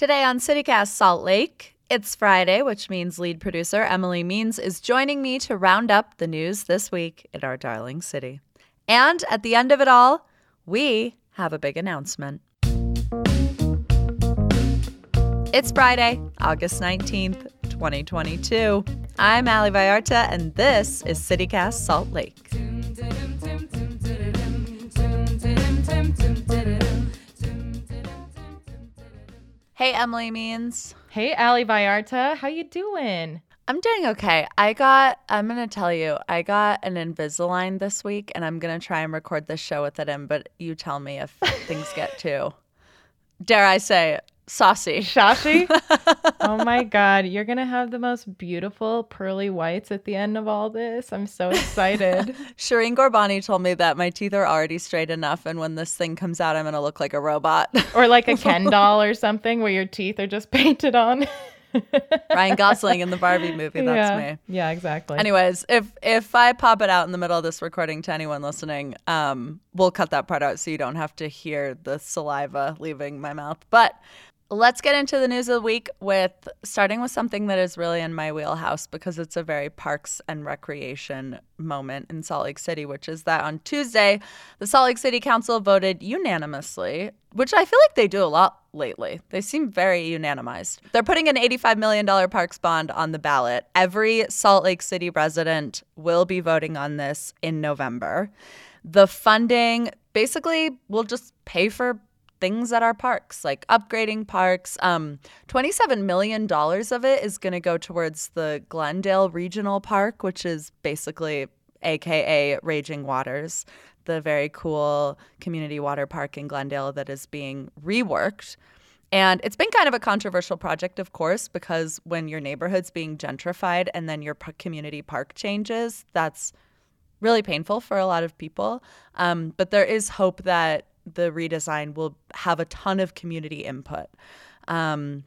Today on CityCast Salt Lake, it's Friday, which means lead producer Emily Means is joining me to round up the news this week in our darling city. And at the end of it all, we have a big announcement. It's Friday, August 19th, 2022. I'm Ali Vallarta, and this is CityCast Salt Lake. Hey, Emily Means. Hey, Ali Vallarta. How you doing? I'm doing okay. I got, I'm going to tell you, I got an Invisalign this week, and I'm going to try and record this show with it in, but you tell me if things get too, dare I say, saucy. Shashi? oh my God. You're going to have the most beautiful pearly whites at the end of all this. I'm so excited. Shireen Ghorbani told me that my teeth are already straight enough, and when this thing comes out, I'm going to look like a robot. or like a Ken doll or something where your teeth are just painted on. Ryan Gosling in the Barbie movie. That's yeah. me. Yeah, exactly. Anyways, if if I pop it out in the middle of this recording to anyone listening, um, we'll cut that part out so you don't have to hear the saliva leaving my mouth. But Let's get into the news of the week with starting with something that is really in my wheelhouse because it's a very parks and recreation moment in Salt Lake City, which is that on Tuesday, the Salt Lake City Council voted unanimously, which I feel like they do a lot lately. They seem very unanimized. They're putting an $85 million parks bond on the ballot. Every Salt Lake City resident will be voting on this in November. The funding basically will just pay for things at our parks, like upgrading parks. Um, $27 million of it is going to go towards the Glendale Regional Park, which is basically AKA Raging Waters, the very cool community water park in Glendale that is being reworked. And it's been kind of a controversial project, of course, because when your neighborhood's being gentrified and then your community park changes, that's really painful for a lot of people. Um, but there is hope that the redesign will have a ton of community input. Um,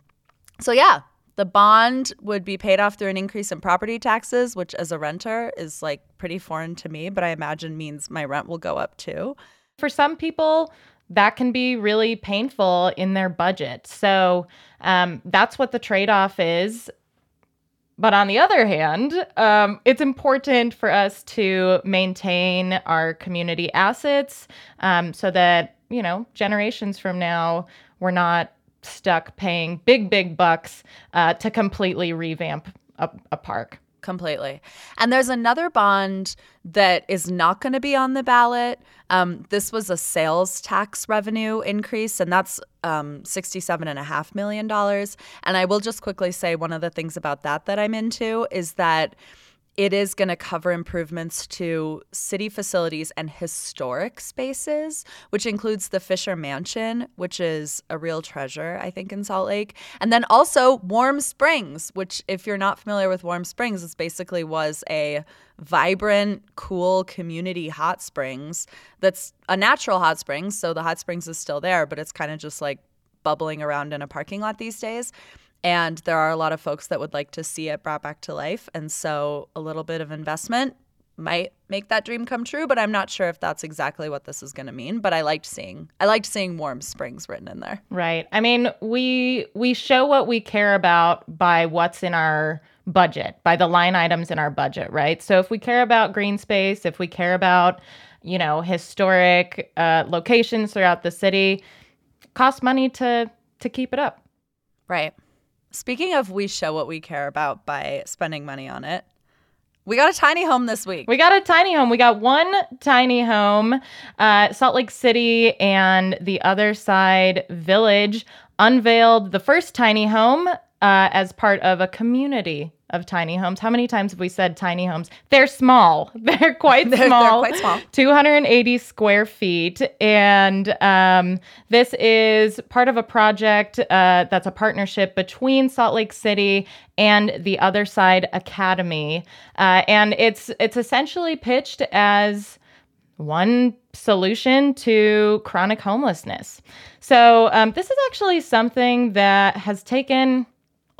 so, yeah, the bond would be paid off through an increase in property taxes, which as a renter is like pretty foreign to me, but I imagine means my rent will go up too. For some people, that can be really painful in their budget. So um, that's what the trade off is. But on the other hand, um, it's important for us to maintain our community assets um, so that, you know, generations from now, we're not stuck paying big, big bucks uh, to completely revamp a, a park completely. And there's another bond that is not going to be on the ballot. Um, this was a sales tax revenue increase, and that's um, $67.5 million. And I will just quickly say one of the things about that that I'm into is that it is going to cover improvements to city facilities and historic spaces, which includes the Fisher Mansion, which is a real treasure, I think, in Salt Lake. And then also Warm Springs, which, if you're not familiar with Warm Springs, this basically was a vibrant, cool community hot springs that's a natural hot springs. So the hot springs is still there, but it's kind of just like bubbling around in a parking lot these days. And there are a lot of folks that would like to see it brought back to life. And so a little bit of investment might make that dream come true, but I'm not sure if that's exactly what this is going to mean, but I liked seeing I liked seeing warm springs written in there. Right. I mean, we we show what we care about by what's in our budget, by the line items in our budget, right? So if we care about green space, if we care about, you know, historic uh, locations throughout the city, costs money to to keep it up. Right. Speaking of we show what we care about by spending money on it, we got a tiny home this week. We got a tiny home. We got one tiny home. Uh, Salt Lake City and the other side village unveiled the first tiny home uh, as part of a community of tiny homes. How many times have we said tiny homes? They're small. They're quite They're- they're small. quite small. 280 square feet. And um, this is part of a project uh, that's a partnership between Salt Lake City and the Other Side Academy. Uh, and it's it's essentially pitched as one solution to chronic homelessness. So, um, this is actually something that has taken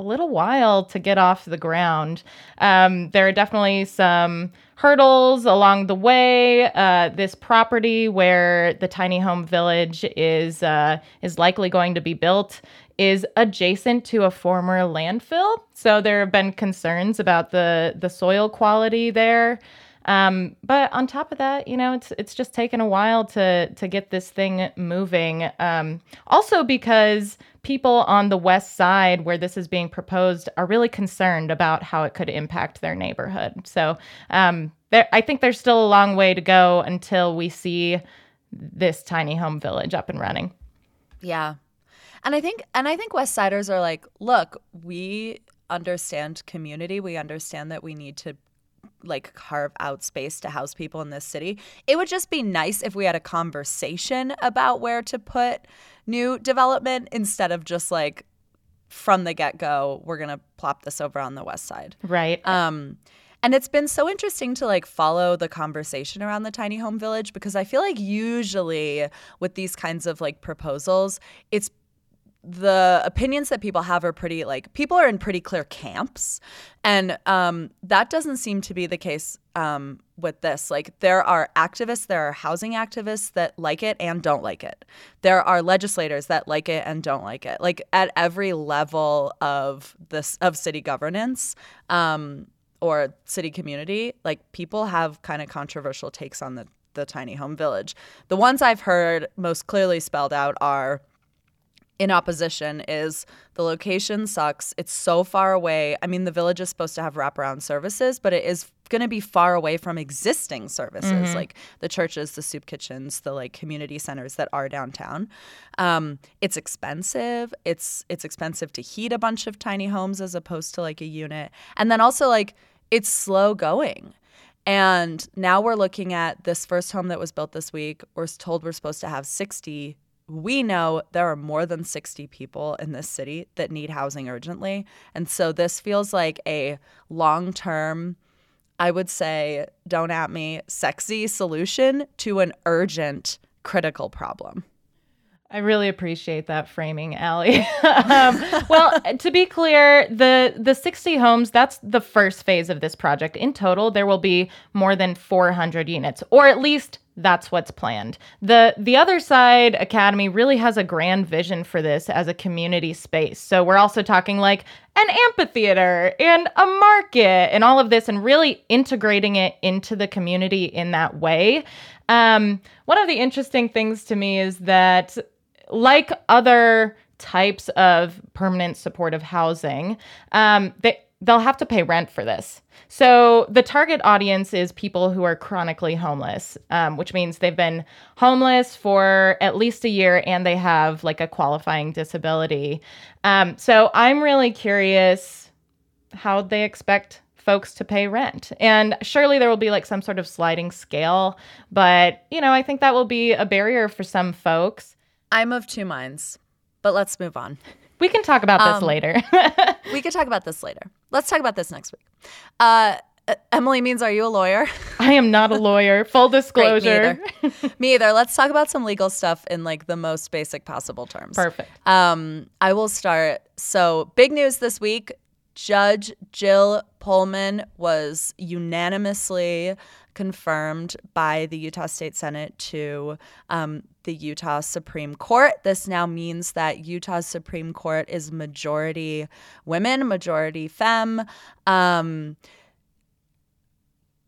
a little while to get off the ground. Um, there are definitely some hurdles along the way. Uh, this property where the tiny home village is uh, is likely going to be built is adjacent to a former landfill, so there have been concerns about the the soil quality there. Um, but on top of that, you know, it's it's just taken a while to to get this thing moving. Um, also because people on the west side where this is being proposed are really concerned about how it could impact their neighborhood. So um, there, I think there's still a long way to go until we see this tiny home village up and running. Yeah. And I think and I think West Siders are like, look, we understand community. We understand that we need to like carve out space to house people in this city. It would just be nice if we had a conversation about where to put new development instead of just like from the get go, we're gonna plop this over on the west side. Right. Um and it's been so interesting to like follow the conversation around the tiny home village because I feel like usually with these kinds of like proposals, it's the opinions that people have are pretty like people are in pretty clear camps. And um, that doesn't seem to be the case um, with this. Like there are activists there are housing activists that like it and don't like it. There are legislators that like it and don't like it. Like at every level of this of city governance um, or city community like people have kind of controversial takes on the the tiny home village. The ones i've heard most clearly spelled out are in opposition is the location sucks. It's so far away. I mean, the village is supposed to have wraparound services, but it is going to be far away from existing services mm-hmm. like the churches, the soup kitchens, the like community centers that are downtown. Um, it's expensive. It's it's expensive to heat a bunch of tiny homes as opposed to like a unit, and then also like it's slow going. And now we're looking at this first home that was built this week. We're told we're supposed to have 60 we know there are more than 60 people in this city that need housing urgently. And so this feels like a long term, I would say, don't at me, sexy solution to an urgent, critical problem. I really appreciate that framing, Ali. um, well, to be clear, the the 60 homes, that's the first phase of this project. In total, there will be more than 400 units, or at least that's what's planned. The the other side academy really has a grand vision for this as a community space. So we're also talking like an amphitheater and a market and all of this and really integrating it into the community in that way. Um, one of the interesting things to me is that like other types of permanent supportive housing, um, they they'll have to pay rent for this. So the target audience is people who are chronically homeless, um, which means they've been homeless for at least a year and they have like a qualifying disability. Um, so I'm really curious how they expect folks to pay rent. And surely there will be like some sort of sliding scale, but you know, I think that will be a barrier for some folks. I'm of two minds, but let's move on. We can talk about this um, later. we could talk about this later. Let's talk about this next week. Uh, Emily Means, are you a lawyer? I am not a lawyer. Full disclosure. Great, me, either. me either. Let's talk about some legal stuff in like the most basic possible terms. Perfect. Um, I will start. So, big news this week Judge Jill Pohlman was unanimously confirmed by the Utah State Senate to um, the Utah Supreme Court. This now means that Utah's Supreme Court is majority women, majority femme. Um,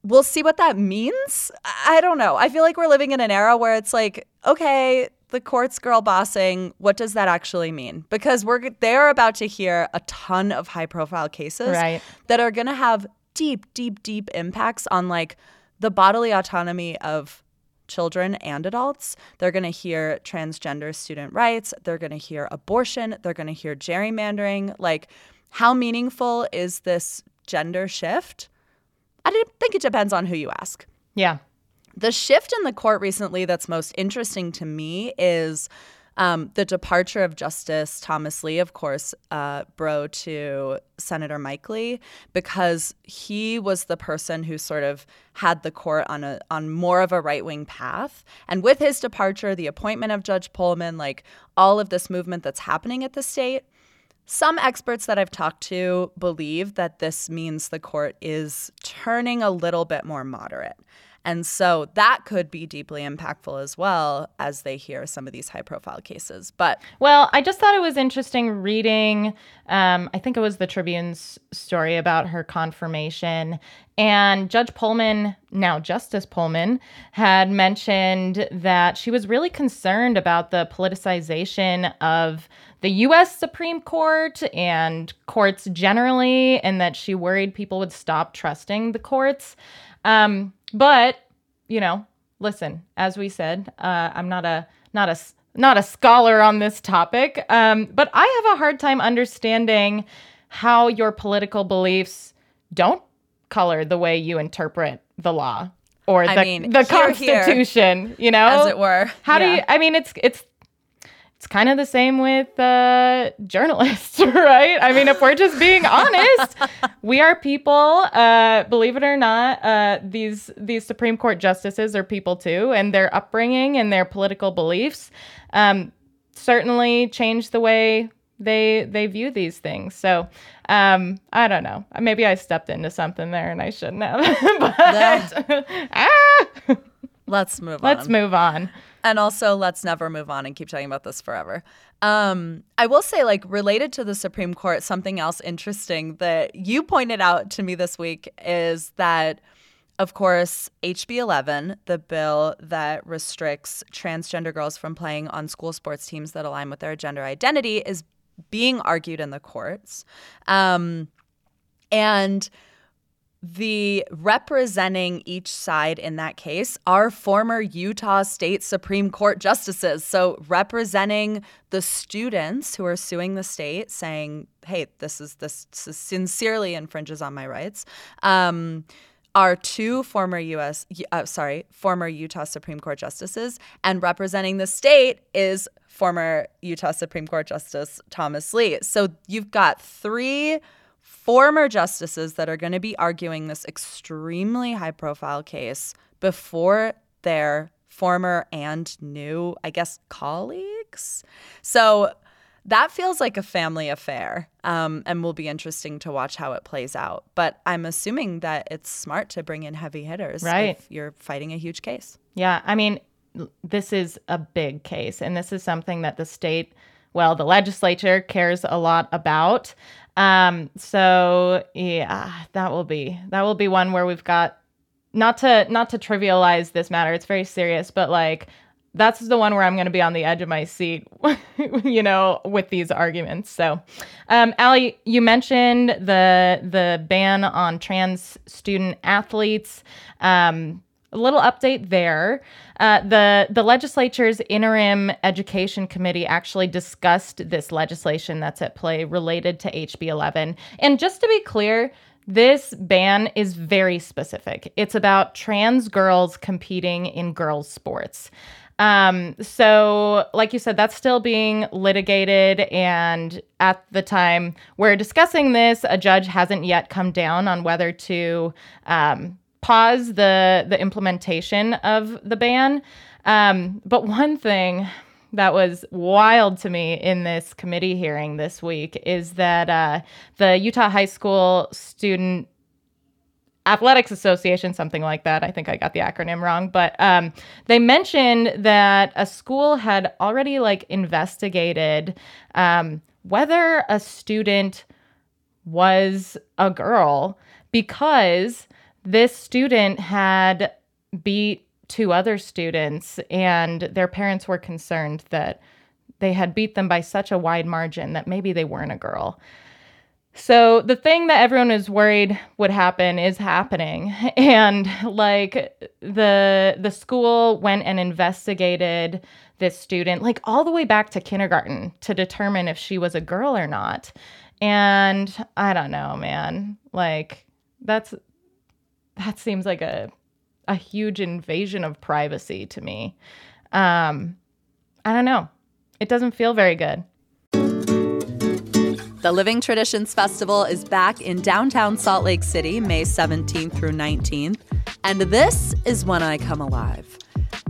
we'll see what that means. I don't know. I feel like we're living in an era where it's like, okay, the court's girl bossing, what does that actually mean? Because we're they're about to hear a ton of high profile cases right. that are going to have deep, deep, deep impacts on like the bodily autonomy of children and adults. They're going to hear transgender student rights. They're going to hear abortion. They're going to hear gerrymandering. Like, how meaningful is this gender shift? I think it depends on who you ask. Yeah. The shift in the court recently that's most interesting to me is um, the departure of Justice Thomas Lee, of course, uh, bro to Senator Mike Lee, because he was the person who sort of had the court on a on more of a right wing path. And with his departure, the appointment of Judge Pohlman, like all of this movement that's happening at the state, Some experts that I've talked to believe that this means the court is turning a little bit more moderate. And so that could be deeply impactful as well as they hear some of these high profile cases. But well, I just thought it was interesting reading, um, I think it was the Tribune's story about her confirmation. And Judge Pohlman, now Justice Pohlman, had mentioned that she was really concerned about the politicization of the US Supreme Court and courts generally, and that she worried people would stop trusting the courts. Um, but you know, listen, as we said, uh, I'm not a not a not a scholar on this topic, um, but I have a hard time understanding how your political beliefs don't color the way you interpret the law or the, I mean, the here, Constitution. Here, you know, as it were. How yeah. do you? I mean, it's it's it's kind of the same with uh, journalists, right? I mean, if we're just being honest, we are people. Uh, believe it or not, uh, these these Supreme Court justices are people too, and their upbringing and their political beliefs um, certainly change the way they they view these things. So um, I don't know. Maybe I stepped into something there and I shouldn't have. but ah! let's move on. Let's move on and also let's never move on and keep talking about this forever. Um, I will say, like, related to the Supreme Court, something else interesting that you pointed out to me this week is that, of course, HB 11, the bill that restricts transgender girls from playing on school sports teams that align with their gender identity, is being argued in the courts. Um, and the representing each side in that case are former Utah State Supreme Court justices. So representing the students who are suing the state, saying, "Hey, this is this, sincerely infringes on my rights." Um, are two former U.S. Uh, sorry, former Utah Supreme Court justices, and representing the state is former Utah Supreme Court Justice Thomas Lee. So you've got three former justices that are going to be arguing this extremely high profile case before their former and new, I guess, colleagues. So that feels like a family affair um, and will be interesting to watch how it plays out. But I'm assuming that it's smart to bring in heavy hitters right. if you're fighting a huge case. Yeah. I mean, this is a big case, and this is something that the state, well, the legislature cares a lot about. Um, so yeah, that will be that will be one where we've got not to not to trivialize this matter. It's very serious, but like that's the one where I'm going to be on the edge of my seat, you know, with these arguments. So, um, Ali, you mentioned the the ban on trans student athletes. Um, a little update there. Uh, the the legislature's interim education committee actually discussed this legislation that's at play related to HB 11. And just to be clear, this ban is very specific. It's about trans girls competing in girls' sports. Um, so, like you said, that's still being litigated. And at the time we're discussing this, a judge hasn't yet come down on whether to um, pause the the implementation of the ban. Um, but one thing that was wild to me in this committee hearing this week is that uh, the Utah High School Student Athletics Association, something like that. I think I got the acronym wrong, but um, they mentioned that a school had already like investigated um, whether a student was a girl because this student had beat two other students, and their parents were concerned that they had beat them by such a wide margin that maybe they weren't a girl. So the thing that everyone is worried would happen is happening and like the the school went and investigated this student like all the way back to kindergarten to determine if she was a girl or not. And I don't know, man. Like that's that seems like a a huge invasion of privacy to me. Um, I don't know. It doesn't feel very good. The Living Traditions Festival is back in downtown Salt Lake City, May 17th through 19th. And this is when I come alive.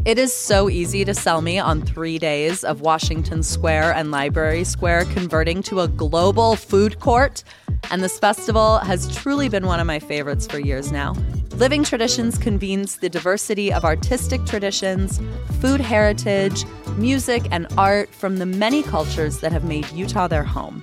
It is so easy to sell me on three days of Washington Square and Library Square converting to a global food court. And this festival has truly been one of my favorites for years now. Living Traditions convenes the diversity of artistic traditions, food heritage, music, and art from the many cultures that have made Utah their home.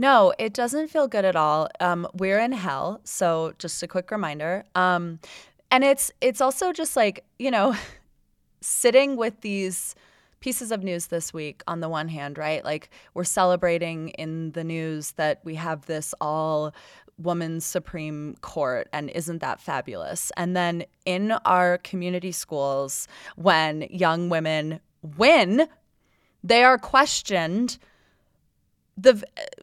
No, it doesn't feel good at all. Um, we're in hell, so just a quick reminder. Um, and it's it's also just like you know, sitting with these pieces of news this week. On the one hand, right, like we're celebrating in the news that we have this all woman's Supreme Court, and isn't that fabulous? And then in our community schools, when young women win, they are questioned the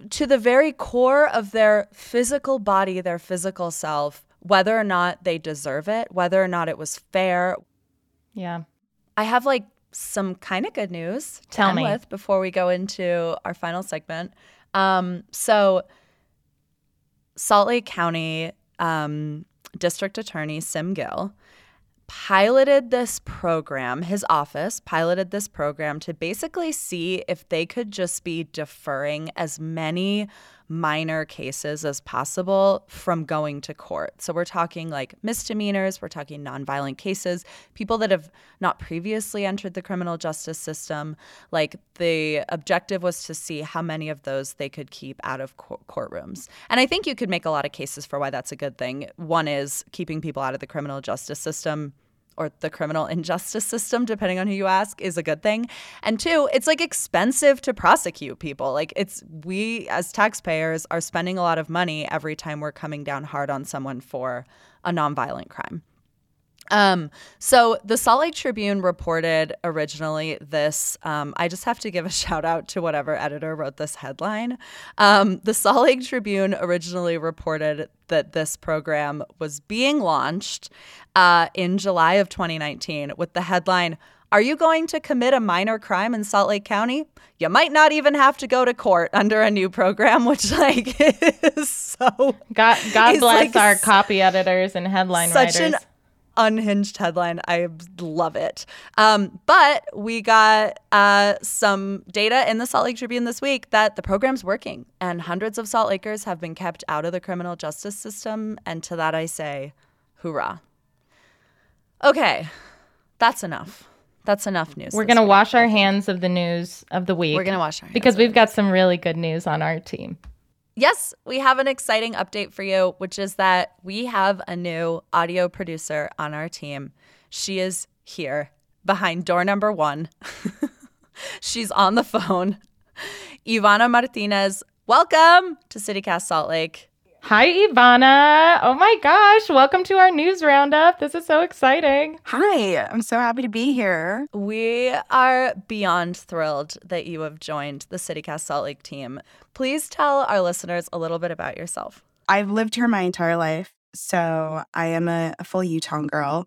to the very core of their physical body, their physical self, whether or not they deserve it, whether or not it was fair. Yeah. I have like some kind of good news to Tell end me. with before we go into our final segment. Um, so Salt Lake County um, District Attorney Sim Gill piloted this program, his office piloted this program to basically see if they could just be deferring as many minor cases as possible from going to court. So we're talking like misdemeanors, we're talking nonviolent cases, people that have not previously entered the criminal justice system. Like the objective was to see how many of those they could keep out of co- courtrooms. And I think you could make a lot of cases for why that's a good thing. One is keeping people out of the criminal justice system or the criminal injustice system, depending on who you ask, is a good thing. And two, it's like expensive to prosecute people. Like it's we as taxpayers are spending a lot of money every time we're coming down hard on someone for a nonviolent crime. Um, so the Salt Lake Tribune reported originally this. Um, I just have to give a shout out to whatever editor wrote this headline. Um, the Salt Lake Tribune originally reported that this program was being launched uh, in July of 2019 with the headline. Are you going to commit a minor crime in Salt Lake County? You might not even have to go to court under a new program, which like is so God, God bless like our copy editors and headline such writers. an unhinged headline. I love it. Um, but we got uh, some data in the Salt Lake Tribune this week that the program's working, and hundreds of Salt Lakers have been kept out of the criminal justice system. And to that, I say, hoorah. Okay, that's enough. That's enough news. We're gonna week. wash our hands of the news of the week. We're gonna wash our hands because we've got some really good news on our team. Yes, we have an exciting update for you, which is that we have a new audio producer on our team. She is here behind door number one. She's on the phone. Ivana Martinez, welcome to CityCast Salt Lake. Hi, Ivana. Oh my gosh. Welcome to our news roundup. This is so exciting. Hi, I'm so happy to be here. We are beyond thrilled that you have joined the CityCast Salt Lake team. Please tell our listeners a little bit about yourself. I've lived here my entire life, so I am a, a full Utah girl.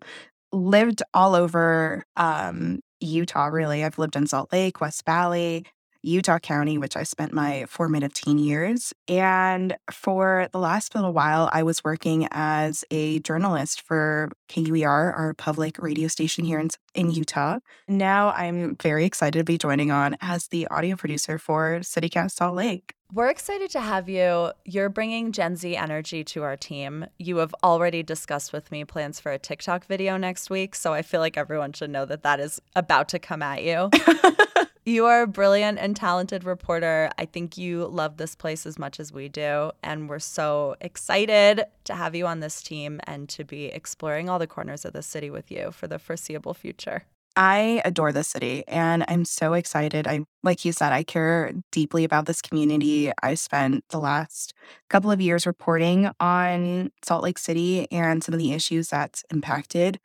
Lived all over um, Utah, really. I've lived in Salt Lake, West Valley, Utah County, which I spent my formative teen years. And for the last little while, I was working as a journalist for KUER, our public radio station here in, in Utah. Now I'm very excited to be joining on as the audio producer for CityCast Salt Lake. We're excited to have you. You're bringing Gen Z energy to our team. You have already discussed with me plans for a TikTok video next week, so I feel like everyone should know that that is about to come at you. you are a brilliant and talented reporter. I think you love this place as much as we do, and we're so excited to have you on this team and to be exploring all the corners of the city with you for the foreseeable future. I adore this city and I'm so excited. I like you said, I care deeply about this community. I spent the last couple of years reporting on Salt Lake City and some of the issues that's impacted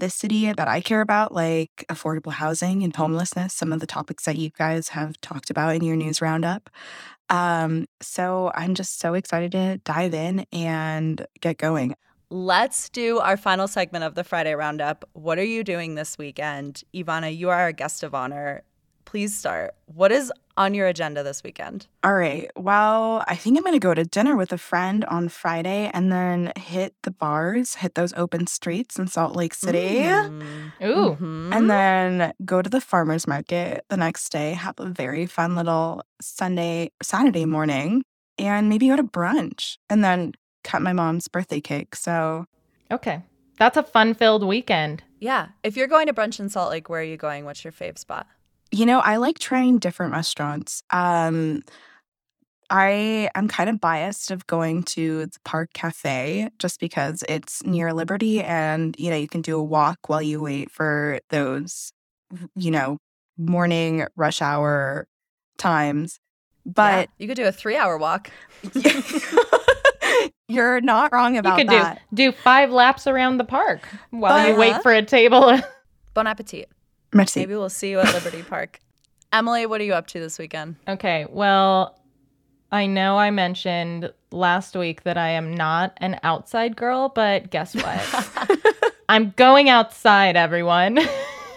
the city that I care about, like affordable housing and homelessness, some of the topics that you guys have talked about in your news roundup. Um, so I'm just so excited to dive in and get going. Let's do our final segment of the Friday Roundup. What are you doing this weekend? Ivana, you are our guest of honor. Please start. What is on your agenda this weekend? All right. Well, I think I'm going to go to dinner with a friend on Friday and then hit the bars, hit those open streets in Salt Lake City. Mm. Ooh. Mhm. And then go to the farmer's market the next day, have a very fun little Sunday, Saturday morning, and maybe go to brunch and then cut my mom's birthday cake. So Okay. That's a fun filled weekend. yeah. If you're going to brunch in Salt Lake, where are you going? What's your fave spot? You know, I like trying different restaurants. Um, I am kind of biased of going to the Park Cafe just because it's near Liberty and, you know, you can do a walk while you wait for those, you know, morning rush hour times. Yeah, But you could do a three hour walk. you're not wrong You about could that. do do five laps around the park while you Uh-huh. wait for a table. Bon appetit. Merci. Maybe we'll see you at Liberty Park. Emily, what are you up to this weekend? okay. Well, I know I mentioned last week that I am not an outside girl, but guess what? I'm going outside, everyone.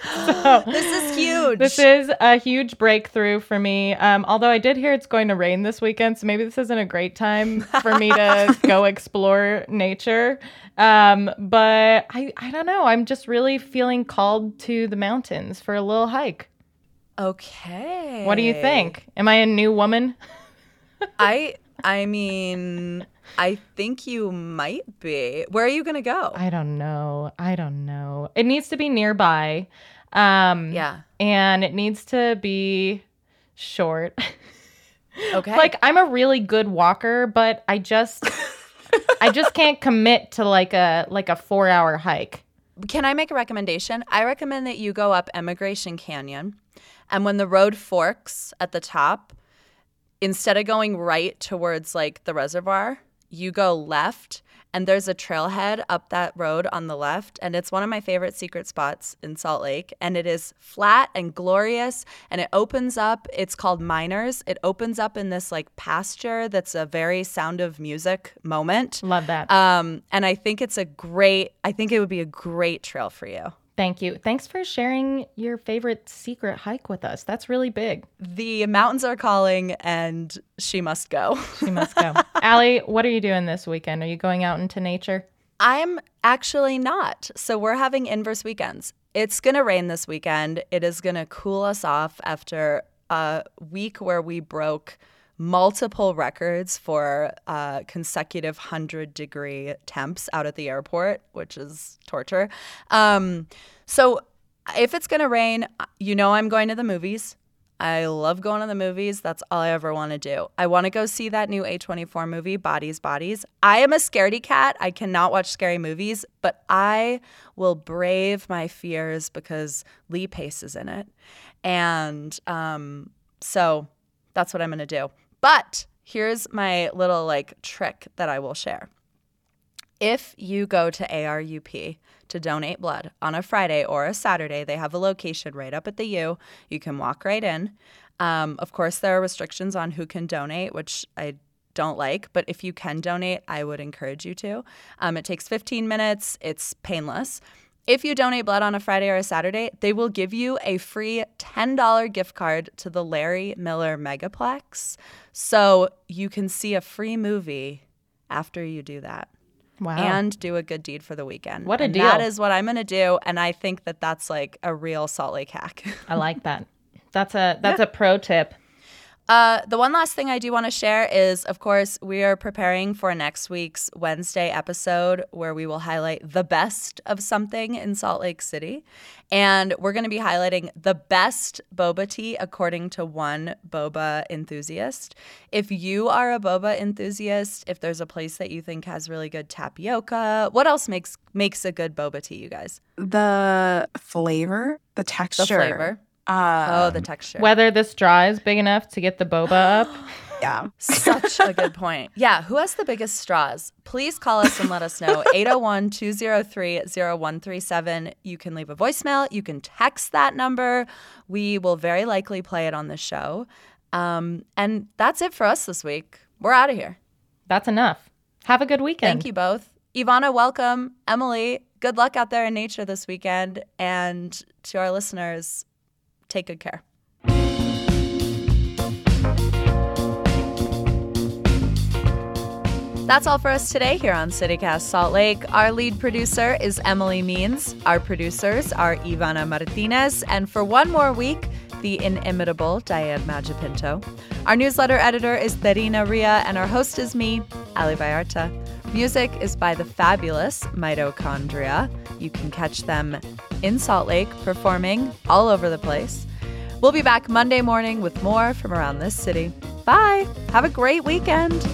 so This is huge. This is a huge breakthrough for me. Um, although I did hear it's going to rain this weekend, so maybe this isn't a great time for me to go explore nature. Um, but I, I don't know. I'm just really feeling called to the mountains for a little hike. okay. What do you think? Am I a new woman? I I mean, I think you might be. Where are you gonna go? I don't know. I don't know. It needs to be nearby. Um, yeah. and it needs to be short. Okay. like I'm a really good walker, but I just I just can't commit to like a like a 4-hour hike. Can I make a recommendation? I recommend that you go up Emigration Canyon, and when the road forks at the top, instead of going right towards like the reservoir, you go left, and there's a trailhead up that road on the left, and it's one of my favorite secret spots in Salt Lake, and it is flat and glorious, and it opens up. It's called Miners. It opens up in this like pasture that's a very Sound of Music moment. Love that. Um, and I think it's a great, I think it would be a great trail for you. Thank you. Thanks for sharing your favorite secret hike with us. That's really big. The mountains are calling and she must go. She must go. Ali, what are you doing this weekend? Are you going out into nature? I'm actually not. So we're having inverse weekends. It's going to rain this weekend. It is going to cool us off after a week where we broke multiple records for uh, consecutive 100 degree temps out at the airport, which is torture. Um, so if it's going to rain, you know I'm going to the movies. I love going to the movies. That's all I ever want to do. I want to go see that new A24 movie, Bodies, Bodies. I am a scaredy cat. I cannot watch scary movies, but I will brave my fears because Lee Pace is in it. And um, so that's what I'm going to do. But here's my little like trick that I will share. If you go to ARUP to donate blood on a Friday or a Saturday, they have a location right up at the U. You can walk right in. Um, of course, there are restrictions on who can donate, which I don't like, but if you can donate, I would encourage you to. Um, it takes 15 minutes, it's painless. If you donate blood on a Friday or a Saturday, they will give you a free $10 gift card to the Larry Miller Megaplex. So you can see a free movie after you do that Wow. and do a good deed for the weekend. What a And deal. is what I'm going to do. And I think that that's like a real Salt Lake hack. I like that. That's a that's a pro tip. Uh, the one last thing I do want to share is, of course, we are preparing for next week's Wednesday episode where we will highlight the best of something in Salt Lake City. And we're going to be highlighting the best boba tea according to one boba enthusiast. If you are a boba enthusiast, if there's a place that you think has really good tapioca, what else makes makes a good boba tea, you guys? The flavor, the texture. The flavor. Uh, Oh, the texture. Whether this straw is big enough to get the boba up. Yeah. Such a good point. Yeah. Who has the biggest straws? Please call us and let us know. 801 203 0137. You can leave a voicemail. You can text that number. We will very likely play it on the show. Um, and that's it for us this week. We're out of here. That's enough. Have a good weekend. Thank you both. Ivana, welcome. Emily, good luck out there in nature this weekend. And to our listeners, take good care. That's all for us today here on CityCast Salt Lake. Our lead producer is Emily Means. Our producers are Ivana Martinez. And for one more week, the inimitable Diane Magipinto. Our newsletter editor is Therina Ria, and our host is me, Ali Vallarta. Music is by the fabulous Mitochondria. You can catch them in Salt Lake performing all over the place. We'll be back Monday morning with more from around this city. Bye. Have a great weekend.